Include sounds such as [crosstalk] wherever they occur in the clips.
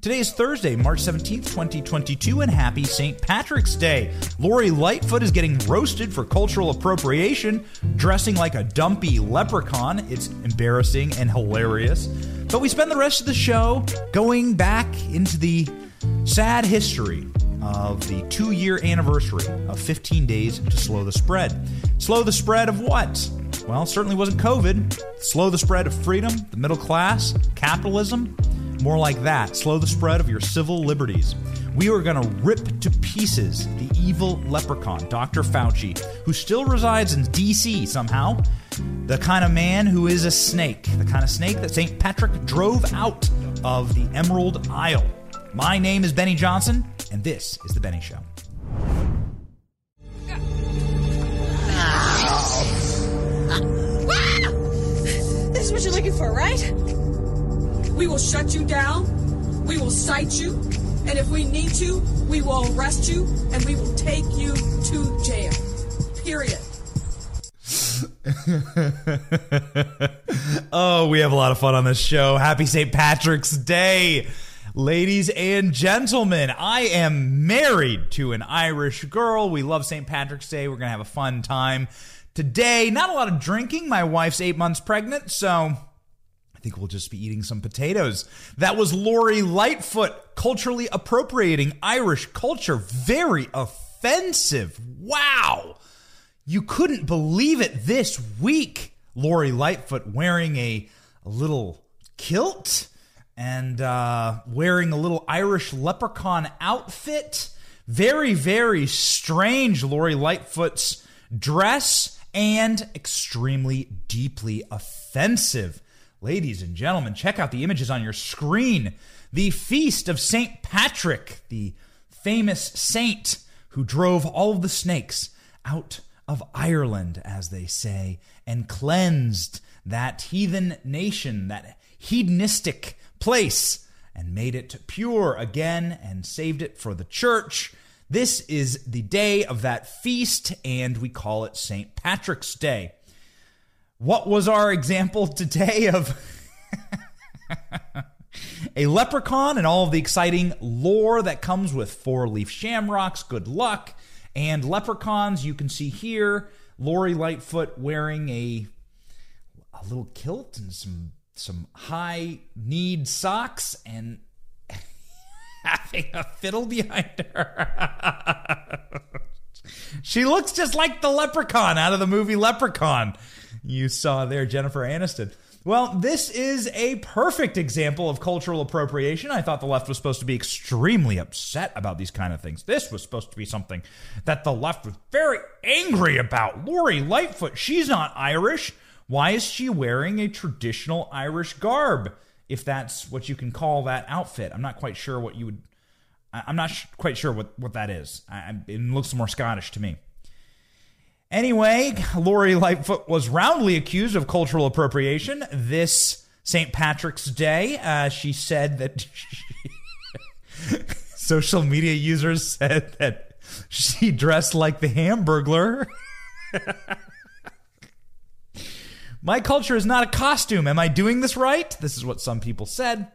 Today is Thursday, March 17th, 2022, and happy St. Patrick's Day. Lori Lightfoot is getting roasted for cultural appropriation, dressing like a dumpy leprechaun. It's embarrassing and hilarious. But we spend the rest of the show going back into the sad history of the two year anniversary of 15 days to slow the spread. Slow the spread of what? Well, certainly wasn't COVID. Slow the spread of freedom, the middle class, capitalism. More like that. Slow the spread of your civil liberties. We are going to rip to pieces the evil leprechaun, Dr. Fauci, who still resides in D.C. somehow. The kind of man who is a snake, the kind of snake that St. Patrick drove out of the Emerald Isle. My name is Benny Johnson, and this is The Benny Show. Ah. Ah. Ah. This is what you're looking for, right? We will shut you down. We will cite you. And if we need to, we will arrest you and we will take you to jail. Period. [laughs] oh, we have a lot of fun on this show. Happy St. Patrick's Day. Ladies and gentlemen, I am married to an Irish girl. We love St. Patrick's Day. We're going to have a fun time today. Not a lot of drinking. My wife's eight months pregnant, so I think we'll just be eating some potatoes. That was Lori Lightfoot culturally appropriating Irish culture. Very offensive. Wow. You couldn't believe it this week. Lori Lightfoot wearing a, little kilt and uh, wearing a little Irish leprechaun outfit. Very, very strange, Lori Lightfoot's dress and extremely deeply offensive. Ladies and gentlemen, check out the images on your screen. The feast of St. Patrick, the famous saint who drove all of the snakes out of Ireland, as they say, and cleansed that heathen nation, that hedonistic place and made it pure again and saved it for the church. This is the day of that feast, and we call it St. Patrick's Day. What was our example today of [laughs] a leprechaun and all of the exciting lore that comes with four leaf shamrocks? Good luck. And leprechauns, you can see here Lori Lightfoot wearing a, a little kilt and some some high kneed socks and [laughs] having a fiddle behind her. [laughs] she looks just like the leprechaun out of the movie Leprechaun. You saw there, Jennifer Aniston. Well, this is a perfect example of cultural appropriation. I thought the left was supposed to be extremely upset about these kind of things. This was supposed to be something that the left was very angry about. Lori Lightfoot, she's not Irish. Why is she wearing a traditional Irish garb? If that's what you can call that outfit, I'm not quite sure what you would. I'm not sh- quite sure what, what that is. I, it looks more Scottish to me. Anyway, Lori Lightfoot was roundly accused of cultural appropriation this St. Patrick's Day. Uh, she said that she, [laughs] social media users said that she dressed like the Hamburglar. [laughs] My culture is not a costume. Am I doing this right? This is what some people said.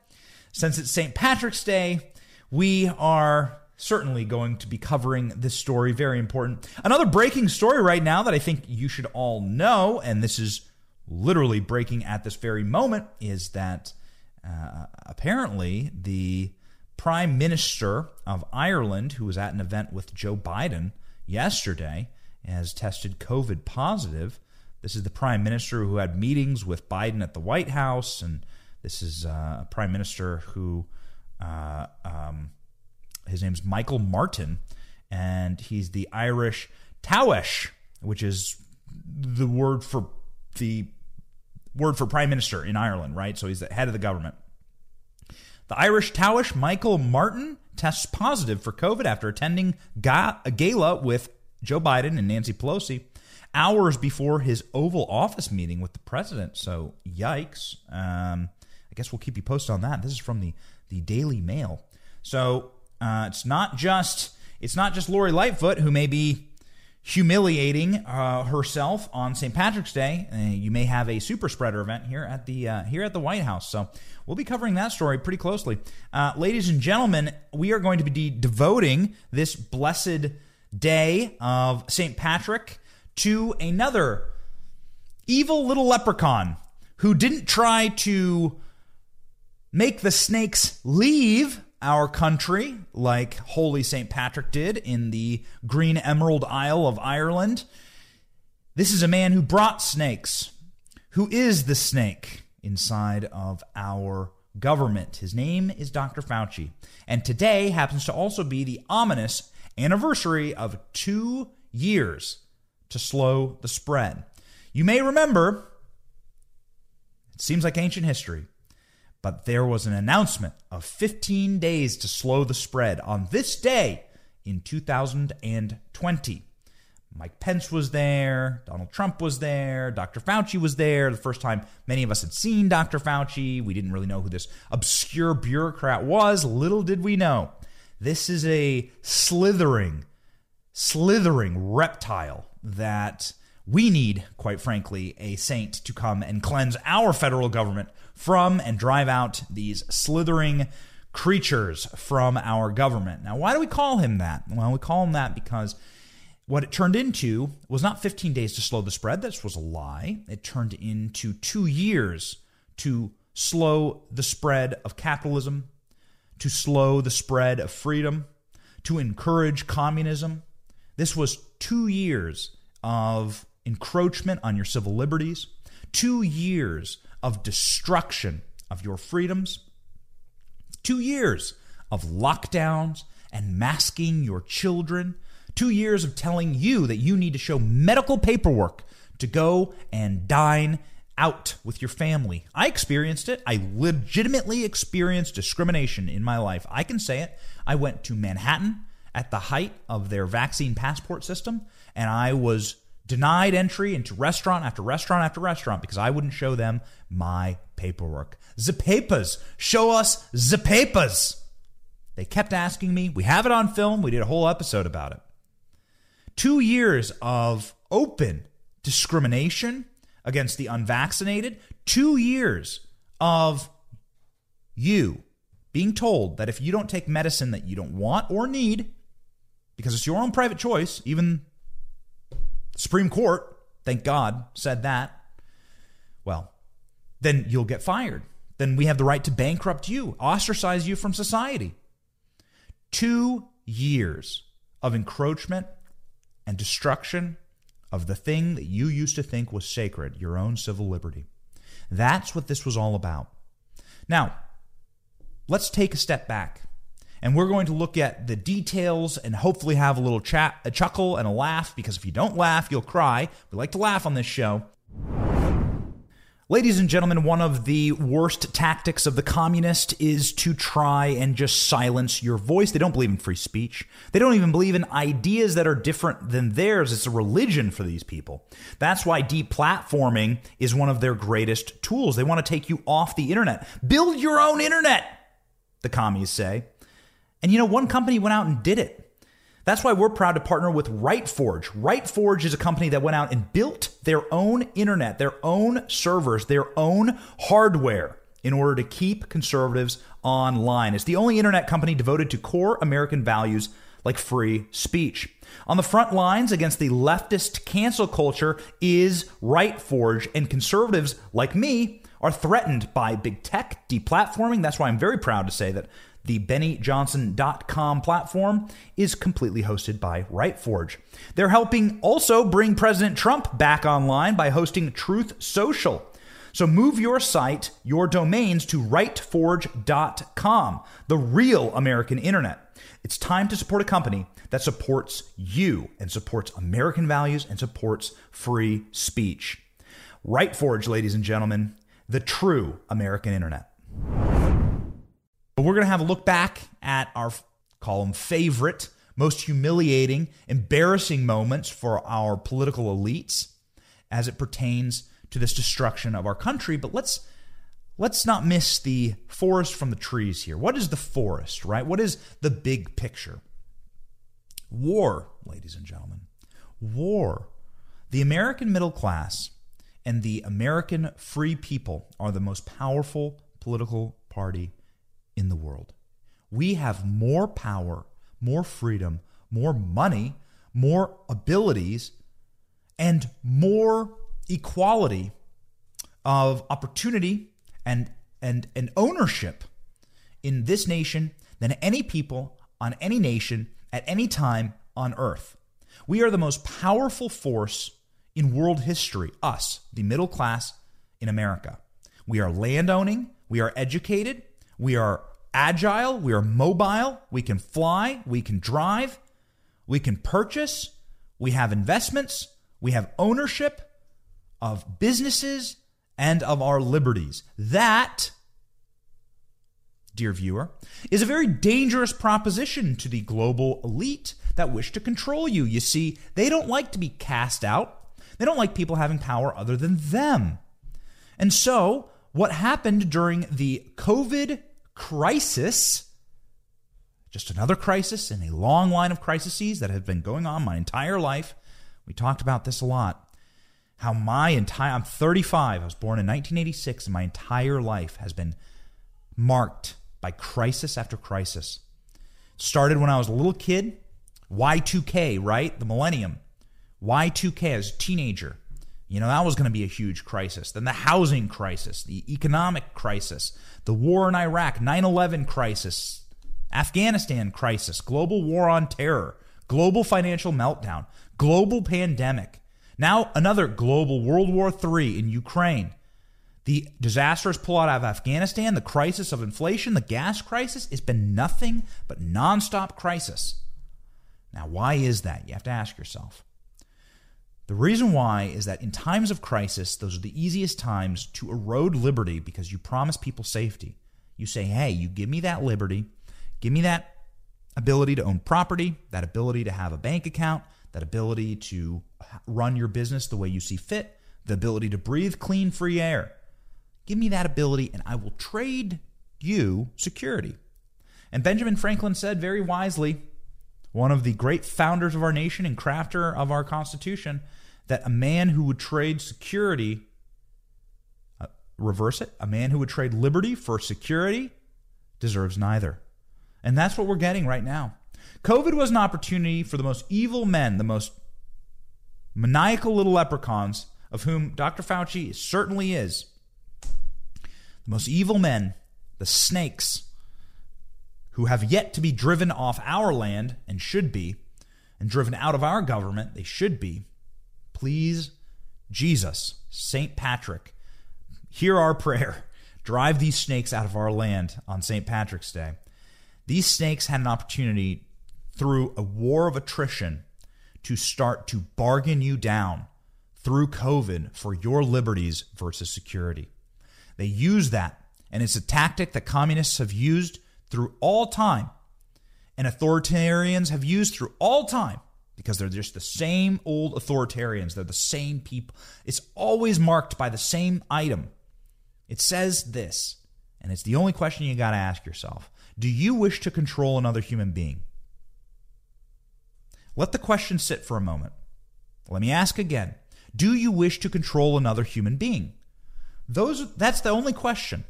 Since it's St. Patrick's Day, we are certainly going to be covering this story. Very important. Another breaking story right now that I think you should all know, and this is literally breaking at this very moment, is that uh, apparently the Prime Minister of Ireland, who was at an event with Joe Biden yesterday, has tested COVID positive. This is the prime minister who had meetings with Biden at the White House, and this is uh, a prime minister who uh, um, his name's Michael Martin, and he's the Irish Taoiseach, which is the word for the word for prime minister in Ireland, right? So he's the head of the government. The Irish Taoish Michael Martin tests positive for COVID after attending ga- a gala with Joe Biden and Nancy Pelosi hours before his Oval Office meeting with the president. So, yikes. Um, I guess we'll keep you posted on that. This is from the, the Daily Mail. So, uh, it's not just it's not just Lori Lightfoot who may be humiliating uh, herself on St. Patrick's Day. Uh, you may have a super spreader event here at the uh, here at the White House. So we'll be covering that story pretty closely, uh, ladies and gentlemen. We are going to be devoting this blessed day of St. Patrick to another evil little leprechaun who didn't try to make the snakes leave our country, like Holy St. Patrick did in the Green Emerald Isle of Ireland. This is a man who brought snakes, who is the snake inside of our government. His name is Dr. Fauci. And today happens to also be the ominous anniversary of two years to slow the spread. You may remember, it seems like ancient history, but there was an announcement of 15 days to slow the spread on this day in 2020. Mike Pence was there, Donald Trump was there, Dr. Fauci was there. The first time many of us had seen Dr. Fauci, we didn't really know who this obscure bureaucrat was. Little did we know. This is a slithering, slithering reptile that we need, quite frankly, a saint to come and cleanse our federal government from and drive out these slithering creatures from our government. Now, why do we call him that? Well, we call him that because what it turned into was not 15 days to slow the spread. This was a lie. It turned into two years to slow the spread of capitalism, to slow the spread of freedom, to encourage communism. This was two years of encroachment on your civil liberties, two years of destruction of your freedoms, two years of lockdowns and masking your children, two years of telling you that you need to show medical paperwork to go and dine out with your family. I experienced it. I legitimately experienced discrimination in my life. I can say it. I went to Manhattan at the height of their vaccine passport system, and I was denied entry into restaurant after restaurant after restaurant because I wouldn't show them my paperwork. The papers. Show us the papers. They kept asking me. We have it on film. We did a whole episode about it. Two years of open discrimination against the unvaccinated. Two years of you being told that if you don't take medicine that you don't want or need, because it's your own private choice, even Supreme Court, thank God, said that. Well, then you'll get fired. Then we have the right to bankrupt you, ostracize you from society. Two years of encroachment and destruction of the thing that you used to think was sacred, your own civil liberty. That's what this was all about. Now, let's take a step back and we're going to look at the details and hopefully have a little chat, a chuckle and a laugh because if you don't laugh, you'll cry. We like to laugh on this show. Ladies and gentlemen, one of the worst tactics of the communist is to try and just silence your voice. They don't believe in free speech. They don't even believe in ideas that are different than theirs. It's a religion for these people. That's why deplatforming is one of their greatest tools. They want to take you off the internet. Build your own internet, the commies say. And you know, one company went out and did it. That's why we're proud to partner with RightForge. RightForge is a company that went out and built their own internet, their own servers, their own hardware in order to keep conservatives online. It's the only internet company devoted to core American values like free speech. On the front lines against the leftist cancel culture is RightForge, and conservatives like me are threatened by big tech deplatforming. That's why I'm very proud to say that the BennyJohnson.com platform is completely hosted by RightForge. They're helping also bring President Trump back online by hosting Truth Social. So move your site, your domains to rightforge.com, the real American internet. It's time to support a company that supports you and supports American values and supports free speech. RightForge, ladies and gentlemen, the true American internet. But we're going to have a look back at our call them favorite, most humiliating, embarrassing moments for our political elites as it pertains to this destruction of our country. But let's let's not miss the forest from the trees here. What is the forest, right? What is the big picture? War, ladies and gentlemen. War. The American middle class and the American free people are the most powerful political party in the world. We have more power, more freedom, more money, more abilities, and more equality of opportunity and, and, and ownership in this nation than any people on any nation at any time on earth. We are the most powerful force in world history, us, the middle class in America. We are landowning, we are educated, we are agile, we are mobile, we can fly, we can drive, we can purchase, we have investments, we have ownership of businesses and of our liberties. That, dear viewer, is a very dangerous proposition to the global elite that wish to control you. You see, they don't like to be cast out. They don't like people having power other than them. And so, what happened during the COVID crisis, just another crisis in a long line of crises that have been going on my entire life. We talked about this a lot. How my entire, I'm 35, I was born in 1986, and my entire life has been marked by crisis after crisis. Started when I was a little kid, Y2K, right? The millennium. Y2K as a teenager. You know, that was going to be a huge crisis. Then the housing crisis, the economic crisis, the war in Iraq, 9 11 crisis, Afghanistan crisis, global war on terror, global financial meltdown, global pandemic. Now, another global World War III in Ukraine. The disastrous pullout of Afghanistan, the crisis of inflation, the gas crisis, it's been nothing but nonstop crisis. Now, why is that? You have to ask yourself. The reason why is that in times of crisis, those are the easiest times to erode liberty because you promise people safety. You say, hey, you give me that liberty, give me that ability to own property, that ability to have a bank account, that ability to run your business the way you see fit, the ability to breathe clean, free air. Give me that ability, and I will trade you security. And Benjamin Franklin said very wisely one of the great founders of our nation and crafter of our Constitution, that a man who would trade security, uh, reverse it, a man who would trade liberty for security deserves neither. And that's what we're getting right now. COVID was an opportunity for the most evil men, the most maniacal little leprechauns, of whom Dr. Fauci certainly is, the most evil men, the snakes, who have yet to be driven off our land and should be, and driven out of our government, they should be. Please, Jesus, St. Patrick, hear our prayer. [laughs] Drive these snakes out of our land on St. Patrick's Day. These snakes had an opportunity through a war of attrition to start to bargain you down through COVID for your liberties versus security. They use that, and it's a tactic that communists have used through all time and authoritarians have used through all time because they're just the same old authoritarians. They're the same people. It's always marked by the same item. It says this, and it's the only question you got to ask yourself Do you wish to control another human being? Let the question sit for a moment. Let me ask again Do you wish to control another human being? Those, that's the only question.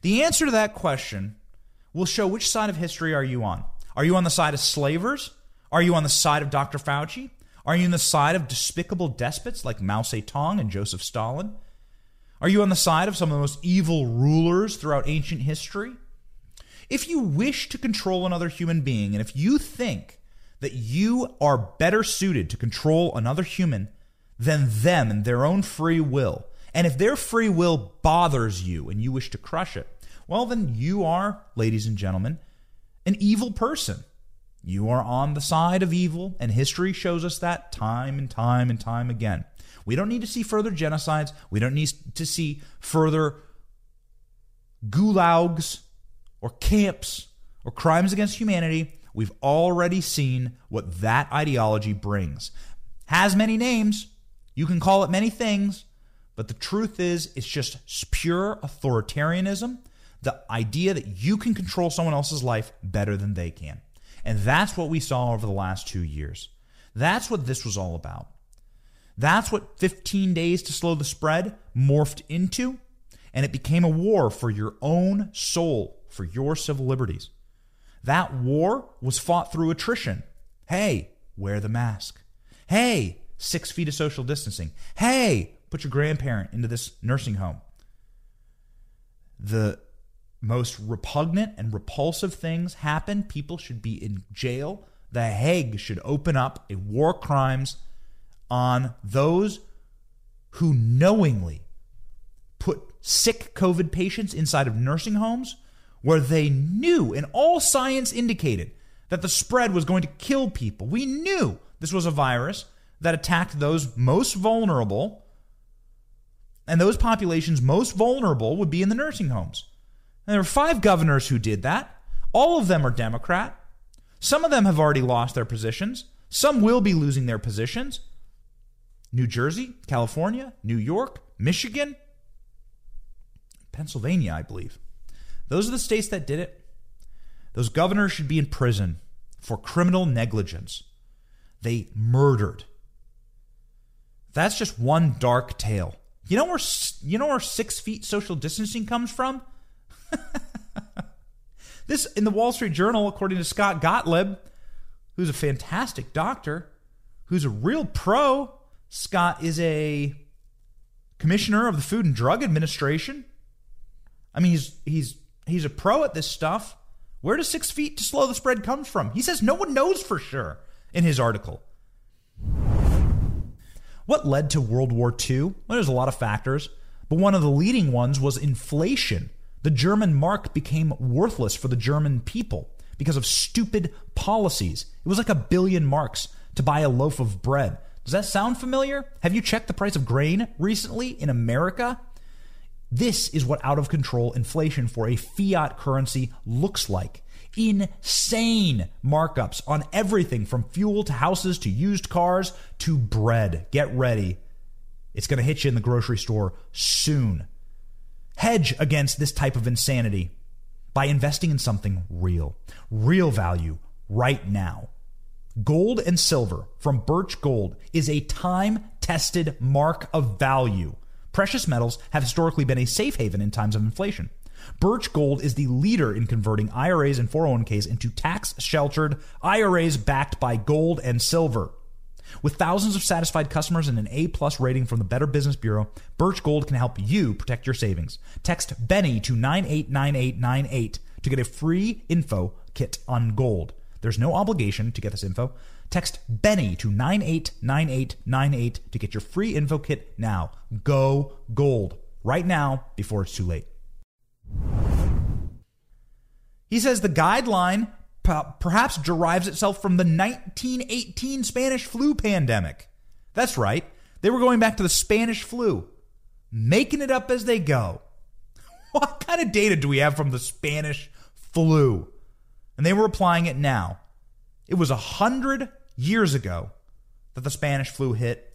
The answer to that question will show which side of history are you on. Are you on the side of slavers? Are you on the side of Dr. Fauci? Are you on the side of despicable despots like Mao Zedong and Joseph Stalin? Are you on the side of some of the most evil rulers throughout ancient history? If you wish to control another human being, and if you think that you are better suited to control another human than them and their own free will, and if their free will bothers you and you wish to crush it, well, then you are, ladies and gentlemen, an evil person. You are on the side of evil, and history shows us that time and time and time again. We don't need to see further genocides. We don't need to see further gulags or camps or crimes against humanity, we've already seen what that ideology brings. Has many names, you can call it many things, but the truth is, it's just pure authoritarianism the idea that you can control someone else's life better than they can. And that's what we saw over the last two years. That's what this was all about. That's what 15 days to slow the spread morphed into, and it became a war for your own soul, for your civil liberties. That war was fought through attrition. Hey, wear the mask. Hey, six feet of social distancing. Hey, put your grandparent into this nursing home. The most repugnant and repulsive things happen, people should be in jail. The Hague should open up a war crimes on those who knowingly put sick COVID patients inside of nursing homes where they knew and all science indicated that the spread was going to kill people. We knew this was a virus that attacked those most vulnerable, and those populations most vulnerable would be in the nursing homes. And there are five governors who did that. All of them are Democrat. Some of them have already lost their positions. Some will be losing their positions. New Jersey, California, New York, Michigan, Pennsylvania, I believe. Those are the states that did it. Those governors should be in prison for criminal negligence. They murdered. That's just one dark tale. You know where you know where six feet social distancing comes from? [laughs] this in the Wall Street Journal, according to Scott Gottlieb, who's a fantastic doctor, who's a real pro. Scott is a commissioner of the Food and Drug Administration. I mean, he's he's he's a pro at this stuff. Where does six feet to slow the spread come from? He says no one knows for sure in his article. What led to World War II? Well, there's a lot of factors, but one of the leading ones was inflation. The German mark became worthless for the German people because of stupid policies. It was like a billion marks to buy a loaf of bread. Does that sound familiar? Have you checked the price of grain recently in America? This is what out of control inflation for a fiat currency looks like. Insane markups on everything from fuel to houses to used cars to bread. Get ready. It's going to hit you in the grocery store soon. Hedge against this type of insanity by investing in something real, real value right now. Gold and silver from Birch Gold is a time tested mark of value. Precious metals have historically been a safe haven in times of inflation. Birch Gold is the leader in converting IRAs and 401ks into tax sheltered IRAs backed by gold and silver. With thousands of satisfied customers and an A plus rating from the Better Business Bureau, Birch Gold can help you protect your savings. Text Benny to 989898 to get a free info kit on gold. There's no obligation to get this info. Text Benny to 989898 to get your free info kit now. Go gold right now before it's too late. He says the guideline perhaps derives itself from the 1918 Spanish flu pandemic. That's right. They were going back to the Spanish flu, making it up as they go. [laughs] What kind of data do we have from the Spanish flu? And they were applying it now. It was a hundred years ago that the Spanish flu hit,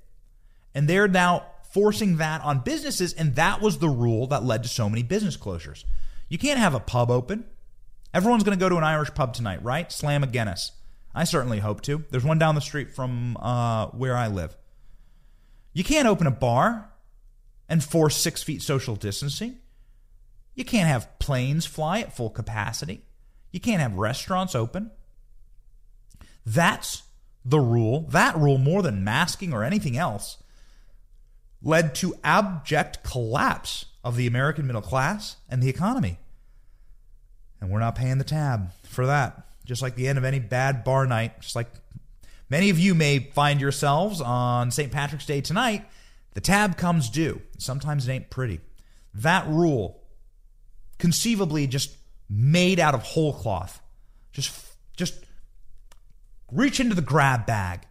and they're now forcing that on businesses, and that was the rule that led to so many business closures. You can't have a pub open. Everyone's going to go to an Irish pub tonight, right? Slam a Guinness. I certainly hope to. There's one down the street from uh, where I live. You can't open a bar and force six feet social distancing. You can't have planes fly at full capacity. You can't have restaurants open. That's the rule. That rule, more than masking or anything else, led to abject collapse of the American middle class and the economy and we're not paying the tab for that. Just like the end of any bad bar night, just like many of you may find yourselves on St. Patrick's Day tonight, the tab comes due. Sometimes it ain't pretty. That rule, conceivably just made out of whole cloth, just just reach into the grab bag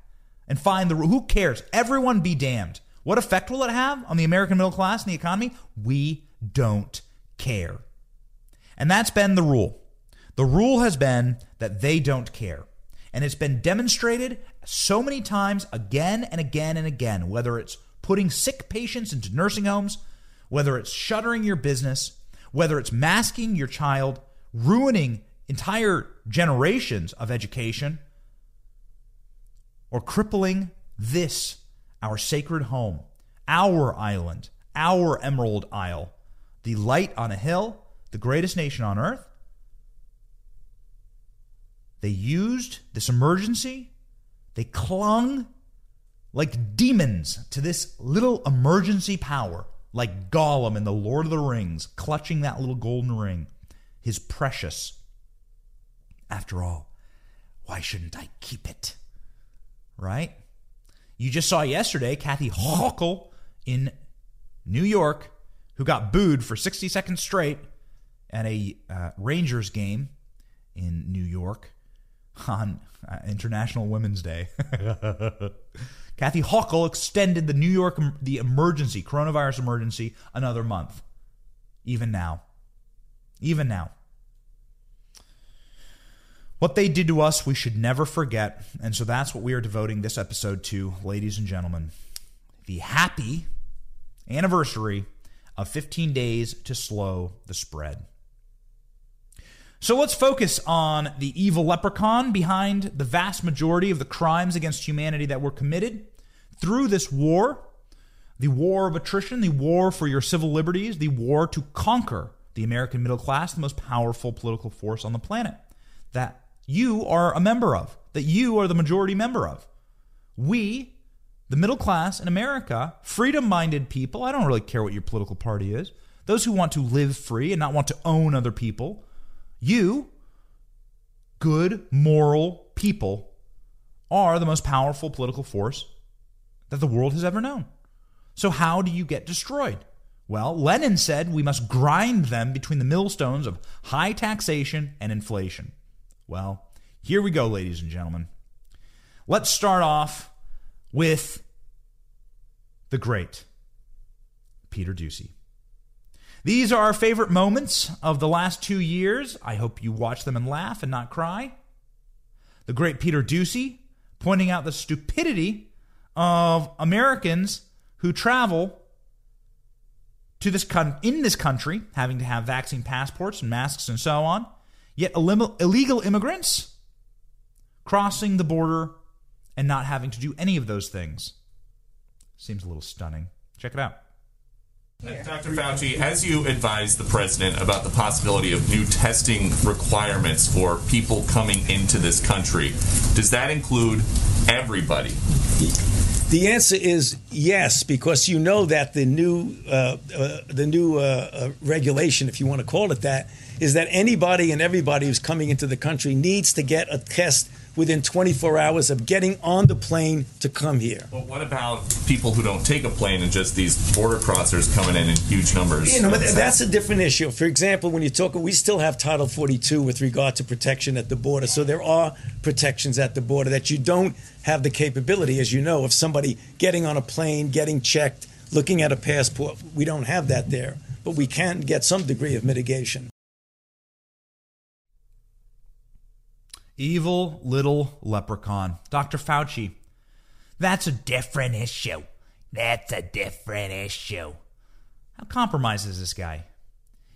and find the who cares? Everyone be damned. What effect will it have on the American middle class and the economy? We don't care. And that's been the rule. The rule has been that they don't care. And it's been demonstrated so many times again and again and again, whether it's putting sick patients into nursing homes, whether it's shuttering your business, whether it's masking your child, ruining entire generations of education, or crippling this, our sacred home, our island, our Emerald Isle, the light on a hill, the greatest nation on earth. They used this emergency, they clung like demons to this little emergency power, like Gollum in The Lord of the Rings, clutching that little golden ring, his precious. After all, why shouldn't I keep it? Right? You just saw yesterday Kathy Hochul in New York, who got booed for 60 seconds straight at a uh, Rangers game in New York on uh, International Women's Day. [laughs] Kathy Hochul extended the New York the emergency coronavirus emergency another month. Even now. Even now. What they did to us, we should never forget. And so that's what we are devoting this episode to, ladies and gentlemen. The happy anniversary of 15 days to slow the spread. So let's focus on the evil leprechaun behind the vast majority of the crimes against humanity that were committed through this war the war of attrition, the war for your civil liberties, the war to conquer the American middle class, the most powerful political force on the planet that you are a member of, that you are the majority member of. We, the middle class in America, freedom minded people, I don't really care what your political party is, those who want to live free and not want to own other people, you, good, moral people, are the most powerful political force that the world has ever known. So, how do you get destroyed? Well, Lenin said we must grind them between the millstones of high taxation and inflation. Well, here we go, ladies and gentlemen. Let's start off with the great Peter Doocy. These are our favorite moments of the last two years. I hope you watch them and laugh and not cry. The great Peter Doocy pointing out the stupidity of Americans who travel to this con- in this country, having to have vaccine passports and masks and so on, yet illegal immigrants crossing the border and not having to do any of those things. Seems a little stunning. Check it out. Dr. Fauci, as you advised the president about the possibility of new testing requirements for people coming into this country, does that include everybody? The answer is yes, because you know that the new uh, uh, the new uh, uh regulation, if you want to call it that, is that anybody and everybody who's coming into the country needs to get a test within 24 hours of getting on the plane to come here. But what about people who don't take a plane and just these border crossers coming in in huge numbers? You know, that's a different issue. For example, when you talk, we still have Title 42 with regard to protection at the border. So there are protections at the border that you don't have the capability, as you know, of somebody getting on a plane, getting checked, looking at a passport. We don't have that there, but we can get some degree of mitigation. Evil little leprechaun. Dr. Fauci. That's a different issue. That's a different issue. How compromised is this guy?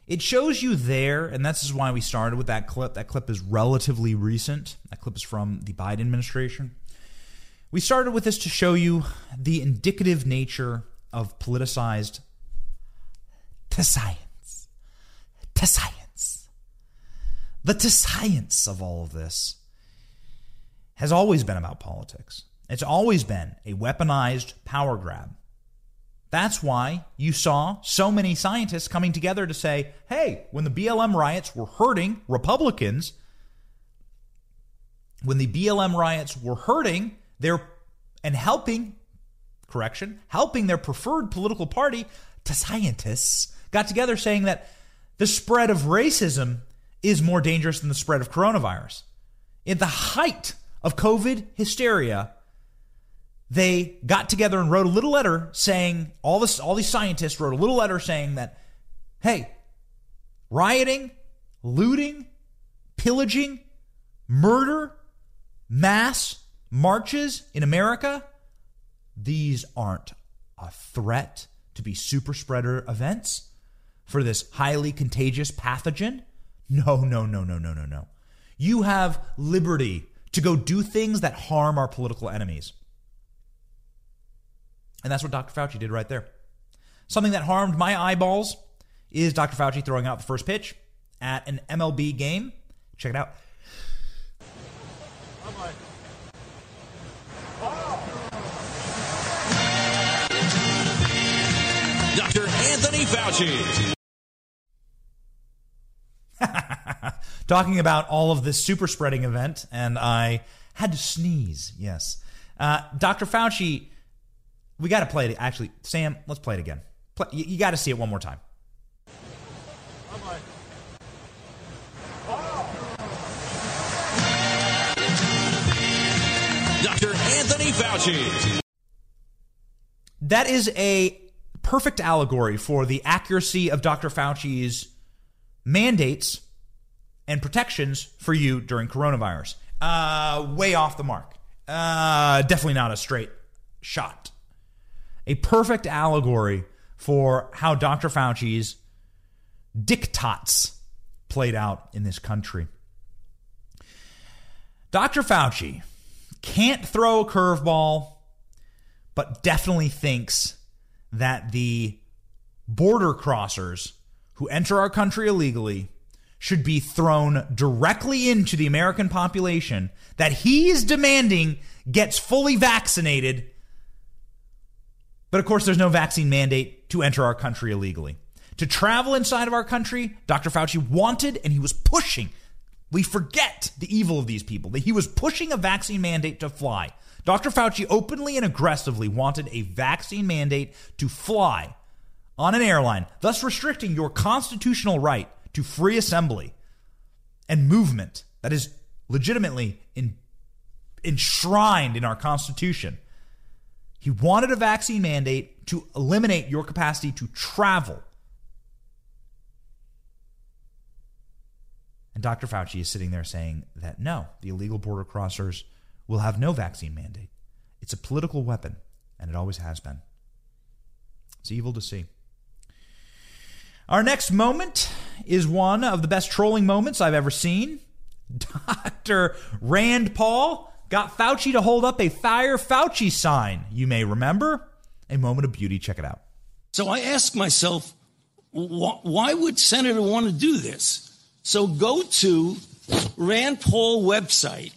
It shows you there, and this is why we started with that clip. That clip is relatively recent. That clip is from the Biden administration. We started with this to show you the indicative nature of politicized to science. To science. The to science of all of this has always been about politics. It's always been a weaponized power grab. That's why you saw so many scientists coming together to say, hey, when the BLM riots were hurting Republicans, when the BLM riots were hurting their and helping, correction, helping their preferred political party, to scientists got together saying that the spread of racism is more dangerous than the spread of coronavirus. In the height of COVID hysteria, they got together and wrote a little letter saying all this all these scientists wrote a little letter saying that hey, rioting, looting, pillaging, murder, mass marches in America, these aren't a threat to be super spreader events for this highly contagious pathogen. No, no, no, no, no, no, no. You have liberty to go do things that harm our political enemies. And that's what Dr. Fauci did right there. Something that harmed my eyeballs is Dr. Fauci throwing out the first pitch at an MLB game. Check it out. Dr. Anthony Fauci. [laughs] Talking about all of this super spreading event, and I had to sneeze. Yes. Uh, Dr. Fauci, we got to play it. Actually, Sam, let's play it again. Play, you you got to see it one more time. Dr. Anthony Fauci. That is a perfect allegory for the accuracy of Dr. Fauci's mandates and protections for you during coronavirus. Uh, way off the mark. Uh, definitely not a straight shot. A perfect allegory for how Dr. Fauci's diktats played out in this country. Dr. Fauci can't throw a curveball, but definitely thinks that the border crossers who enter our country illegally should be thrown directly into the American population that he is demanding gets fully vaccinated. But of course, there's no vaccine mandate to enter our country illegally. To travel inside of our country, Dr. Fauci wanted and he was pushing. We forget the evil of these people, that he was pushing a vaccine mandate to fly. Dr. Fauci openly and aggressively wanted a vaccine mandate to fly on an airline, thus restricting your constitutional right to free assembly and movement that is legitimately in, enshrined in our Constitution. He wanted a vaccine mandate to eliminate your capacity to travel. And Dr. Fauci is sitting there saying that no, the illegal border crossers will have no vaccine mandate. It's a political weapon, and it always has been. It's evil to see. Our next moment is one of the best trolling moments I've ever seen. [laughs] Dr. Rand Paul got Fauci to hold up a Fire Fauci sign, you may remember. A moment of beauty. Check it out. So I ask myself, wh- why would Senator want to do this? So go to Rand Paul website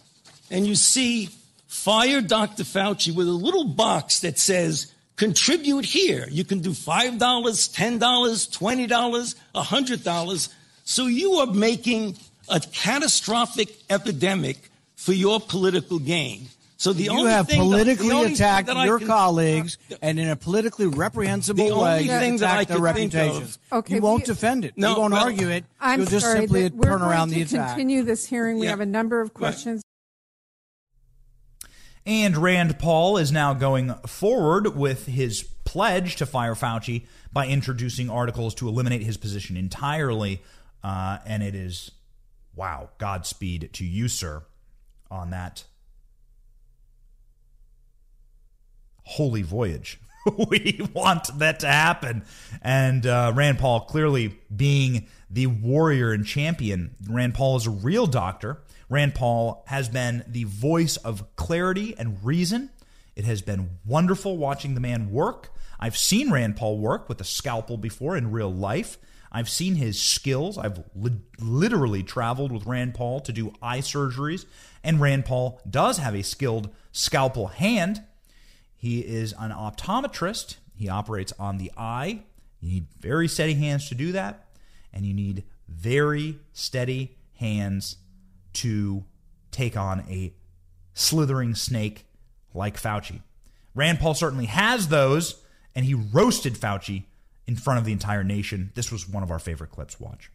and you see fire Dr. Fauci with a little box that says contribute here. You can do $5, $10, $20, $100. So you are making a catastrophic epidemic for your political gain. So the You only have thing that- the politically only thing attacked that your can- colleagues and in a politically reprehensible The only way thing that I attacked their think of- reputations. Okay, you won't we- defend it. No, you won't well, argue it. I'm You'll just sorry simply that we're turn around going the to attack. continue this hearing. We Yeah. have a number of Right. And Rand Paul is now going forward with his pledge to fire Fauci by introducing articles to eliminate his position entirely. Uh, and it is, wow, Godspeed to you, sir, on that holy voyage. [laughs] we want that to happen. And uh, Rand Paul clearly being the warrior and champion. Rand Paul is a real doctor. Rand Paul has been the voice of clarity and reason. It has been wonderful watching the man work. I've seen Rand Paul work with a scalpel before in real life. I've seen his skills. I've li- literally traveled with Rand Paul to do eye surgeries. And Rand Paul does have a skilled scalpel hand. He is an optometrist. He operates on the eye. You need very steady hands to do that, and you need very steady hands to take on a slithering snake like Fauci. Rand Paul certainly has those, and he roasted Fauci in front of the entire nation. This was one of our favorite clips. Watch.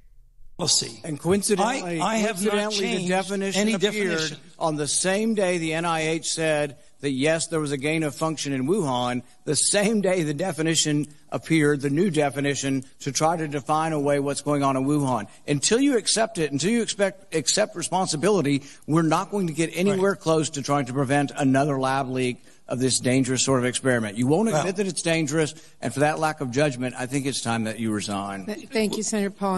Policy. And coincidentally, I, I have not coincidentally, changed the definition any appeared definition. on the same day the NIH said that yes, there was a gain of function in Wuhan. The same day the definition appeared, the new definition, to try to define away what's going on in Wuhan. Until you accept it, until you expect accept responsibility, we're not going to get anywhere close to trying to prevent another lab leak of this dangerous sort of experiment. You won't admit Well- that it's dangerous, and for that lack of judgment, I think it's time that you resign. Thank you, Senator Paul.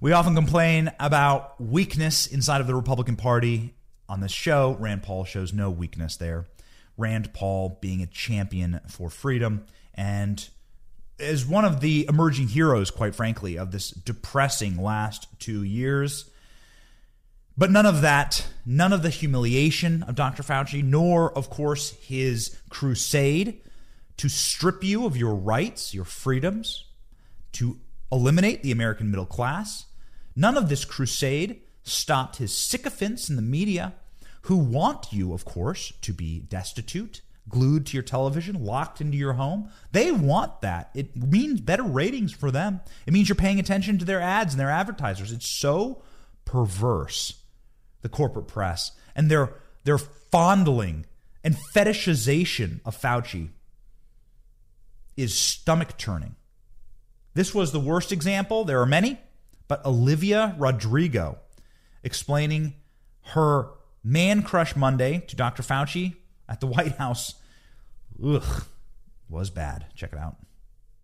We often complain about weakness inside of the Republican Party. On this show, Rand Paul shows no weakness there. Rand Paul being a champion for freedom and is one of the emerging heroes, quite frankly, of this depressing last two years. But none of that, none of the humiliation of Dr. Fauci, nor, of course, his crusade to strip you of your rights, your freedoms, to eliminate the American middle class. None of this crusade stopped his sycophants in the media who want you, of course, to be destitute, glued to your television, locked into your home. They want that. It means better ratings for them. It means you're paying attention to their ads and their advertisers. It's so perverse, the corporate press, and their their fondling and fetishization of Fauci is stomach turning. This was the worst example. There are many, but Olivia Rodrigo explaining her man crush Monday to Dr. Fauci at the White House. Ugh, was bad. Check it out.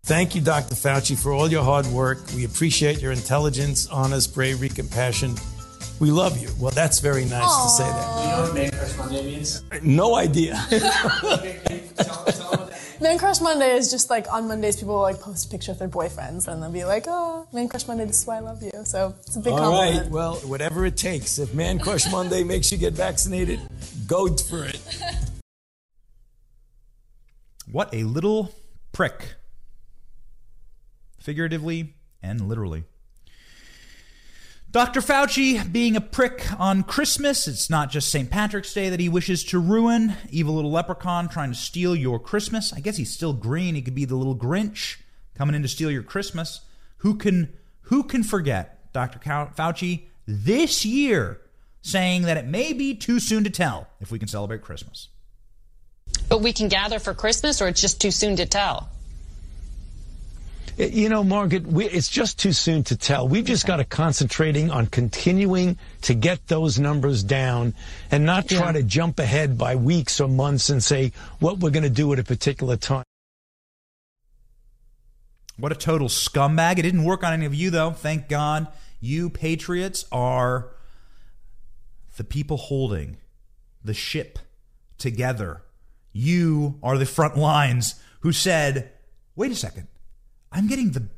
Thank you, Dr. Fauci, for all your hard work. We appreciate your intelligence, honest, bravery, compassion. We love you. Well, that's very nice to say that. You know what Man Crush Monday means? No idea. [laughs] Man Crush Monday is just like on Mondays people will like post a picture of their boyfriends and they'll be like, oh, Man Crush Monday, this is why I love you. So it's a big All compliment. right. Well, whatever it takes. If Man Crush Monday makes you get vaccinated, go for it. What a little prick. Figuratively and literally. Dr. Fauci being a prick on Christmas. It's not just St. Patrick's Day that he wishes to ruin. Evil little leprechaun trying to steal your Christmas. I guess he's still green. He could be the little Grinch coming in to steal your Christmas. Who can who can forget Dr. Fauci this year saying that it may be too soon to tell if we can celebrate Christmas? But we can gather for Christmas, or it's just too soon to tell? You know, Margaret, we, it's just too soon to tell. We've just got to concentrating on continuing to get those numbers down and not try Yeah. to jump ahead by weeks or months and say what we're going to do at a particular time. What a total scumbag. It didn't work on any of you, though. Thank God. You patriots are the people holding the ship together. You are the front lines who said, wait a second, I'm getting the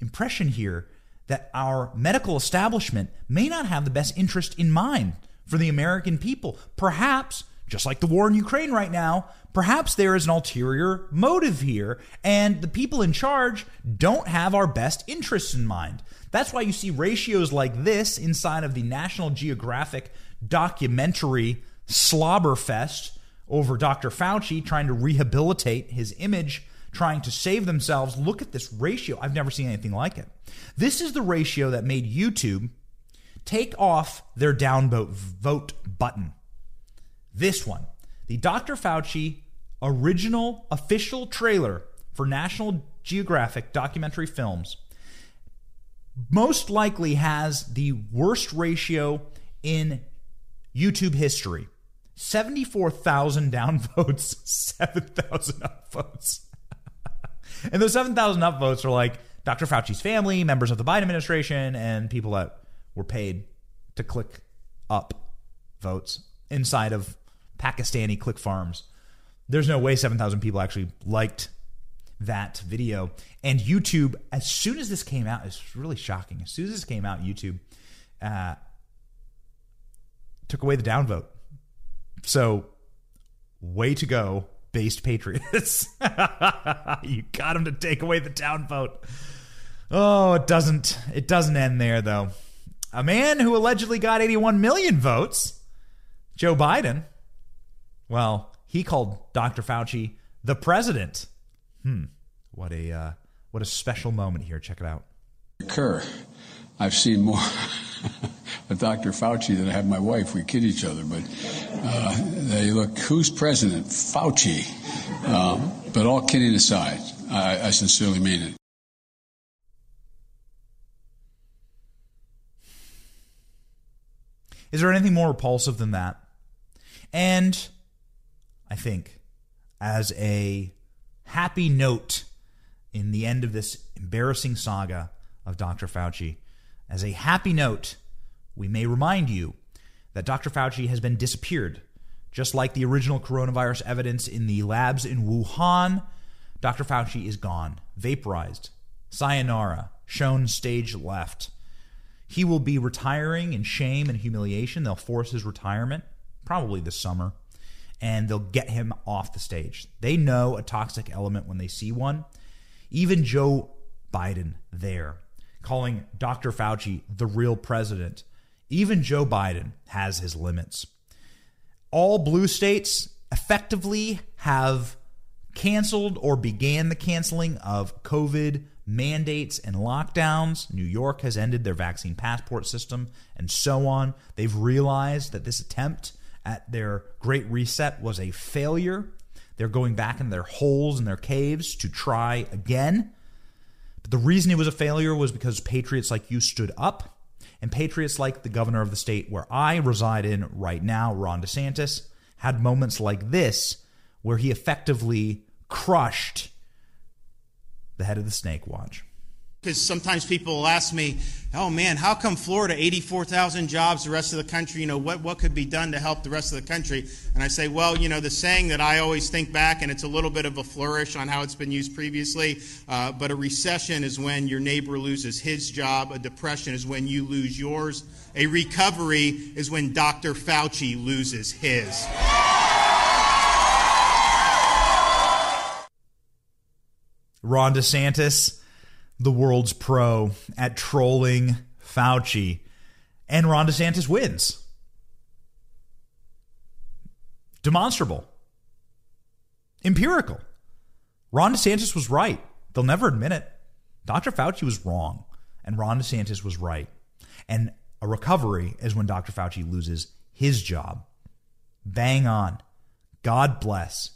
impression here that our medical establishment may not have the best interest in mind for the American people. Perhaps, just like the war in Ukraine right now, perhaps there is an ulterior motive here, and the people in charge don't have our best interests in mind. That's why you see ratios like this inside of the National Geographic documentary Slobberfest over Dr. Fauci trying to rehabilitate his image, trying to save themselves. Look at this ratio. I've never seen anything like it. This is the ratio that made YouTube take off their downvote vote button. This one, the Dr. Fauci original official trailer for National Geographic documentary films, most likely has the worst ratio in YouTube history. 74,000 downvotes, [laughs] 7,000 upvotes. And those 7,000 upvotes are like Dr. Fauci's family, members of the Biden administration, and people that were paid to click up votes inside of Pakistani click farms. there's no way 7,000 people actually liked that video. And YouTube, as soon as this came out, it's really shocking. As soon as this came out, YouTube uh, took away the downvote. So, way to go, based patriots. [laughs] you got them to take away the downvote. Oh, it doesn't. It doesn't end there though. A man who allegedly got 81 million votes, Joe Biden. Well, he called Dr. Fauci the president. Hmm. What a uh, what a special moment here. Check it out. Occur. I've seen more [laughs] of Dr. Fauci than I have my wife. We kid each other, but uh, they look, who's president? Fauci. Um, but all kidding aside, I, I sincerely mean it. Is there anything more repulsive than that? And I think as a happy note in the end of this embarrassing saga of Dr. Fauci, as a happy note, we may remind you that Dr. Fauci has been disappeared. Just like the original coronavirus evidence in the labs in Wuhan, Dr. Fauci is gone, vaporized, sayonara, shown stage left. He will be retiring in shame and humiliation. They'll force his retirement, probably this summer, and they'll get him off the stage. They know a toxic element when they see one. Even Joe Biden there, calling Dr. Fauci the real president. Even Joe Biden has his limits. All blue states effectively have canceled or began the canceling of COVID mandates and lockdowns. New York has ended their vaccine passport system and so on. They've realized that this attempt at their great reset was a failure. They're going back in their holes and their caves to try again. But the reason it was a failure was because patriots like you stood up, and patriots like the governor of the state where I reside in right now, Ron DeSantis, had moments like this where he effectively crushed the head of the Snake Watch. Because sometimes people will ask me, oh man, how come Florida, 84,000 jobs, the rest of the country, you know, what, what could be done to help the rest of the country? And I say, well, you know, the saying that I always think back, and it's a little bit of a flourish on how it's been used previously, uh, but a recession is when your neighbor loses his job, a depression is when you lose yours, a recovery is when Dr. Fauci loses his. Ron DeSantis, the world's pro at trolling Fauci, and Ron DeSantis wins. Demonstrable, empirical. Ron DeSantis was right. They'll never admit it. Dr. Fauci was wrong, and Ron DeSantis was right. And a recovery is when Dr. Fauci loses his job. Bang on. God bless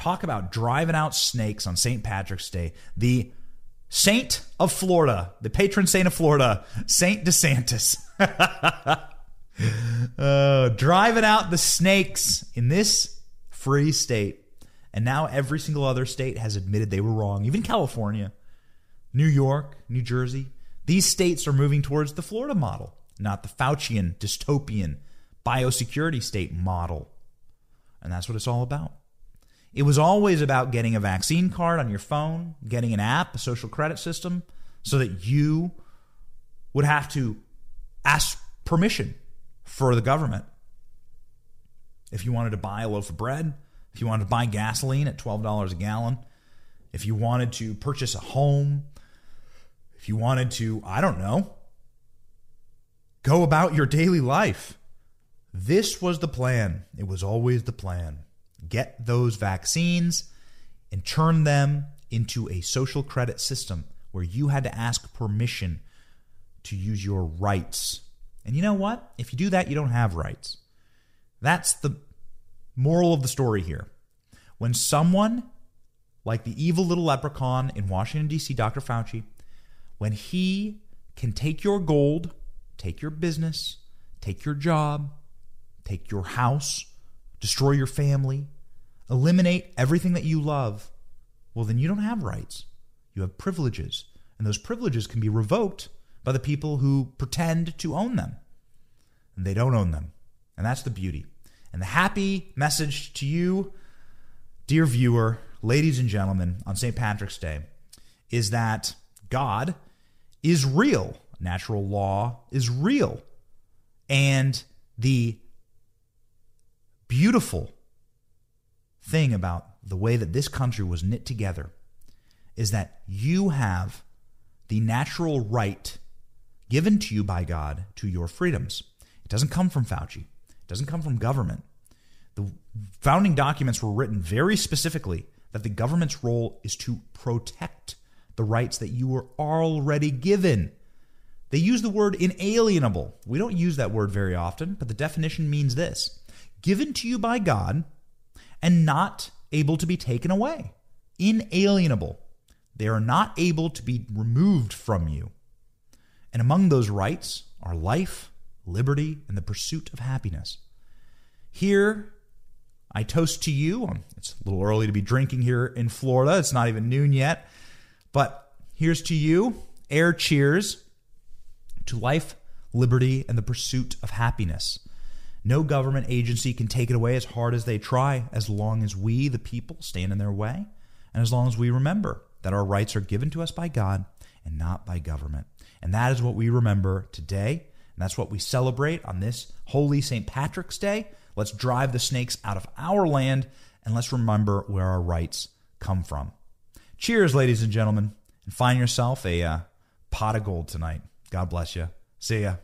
talk about driving out snakes on St. Patrick's Day. The saint of Florida, the patron saint of Florida, Saint DeSantis. [laughs] uh, driving out the snakes in this free state. And now every single other state has admitted they were wrong, even California, New York, New Jersey. These states are moving towards the Florida model, not the Faucian, dystopian, biosecurity state model. And that's what it's all about. It was always about getting a vaccine card on your phone, getting an app, a social credit system, so that you would have to ask permission for the government. If you wanted to buy a loaf of bread, if you wanted to buy gasoline at $12 a gallon, if you wanted to purchase a home, if you wanted to, I don't know, go about your daily life. This was the plan. It was always the plan get those vaccines and turn them into a social credit system where you had to ask permission to use your rights. And you know what? If you do that, you don't have rights. That's the moral of the story here. When someone like the evil little leprechaun in Washington, D.C., Dr. Fauci, when he can take your gold, take your business, take your job, take your house, destroy your family, eliminate everything that you love, well, then you don't have rights. You have privileges. And those privileges can be revoked by the people who pretend to own them. And they don't own them. And that's the beauty. And the happy message to you dear viewer, ladies and gentlemen, on St. Patrick's Day, is that God is real. Natural law is real. And the beautiful thing about the way that this country was knit together is that you have the natural right given to you by God to your freedoms. It doesn't come from Fauci, it doesn't come from government. The founding documents were written very specifically that the government's role is to protect the rights that you were already given. They use the word inalienable. We don't use that word very often, but the definition means this given to you by God and not able to be taken away. Inalienable. They are not able to be removed from you. And among those rights are life, liberty, and the pursuit of happiness. Here, I toast to you. Um, it's a little early to be drinking here in Florida. It's not even noon yet. But here's to you. Air cheers to life, liberty, and the pursuit of happiness. No government agency can take it away as hard as they try, as long as we, the people, stand in their way, and as long as we remember that our rights are given to us by God and not by government. And that is what we remember today, and that's what we celebrate on this holy St. Patrick's Day. Let's drive the snakes out of our land, and let's remember where our rights come from. Cheers, ladies and gentlemen, and find yourself a uh, pot of gold tonight. God bless you. See ya.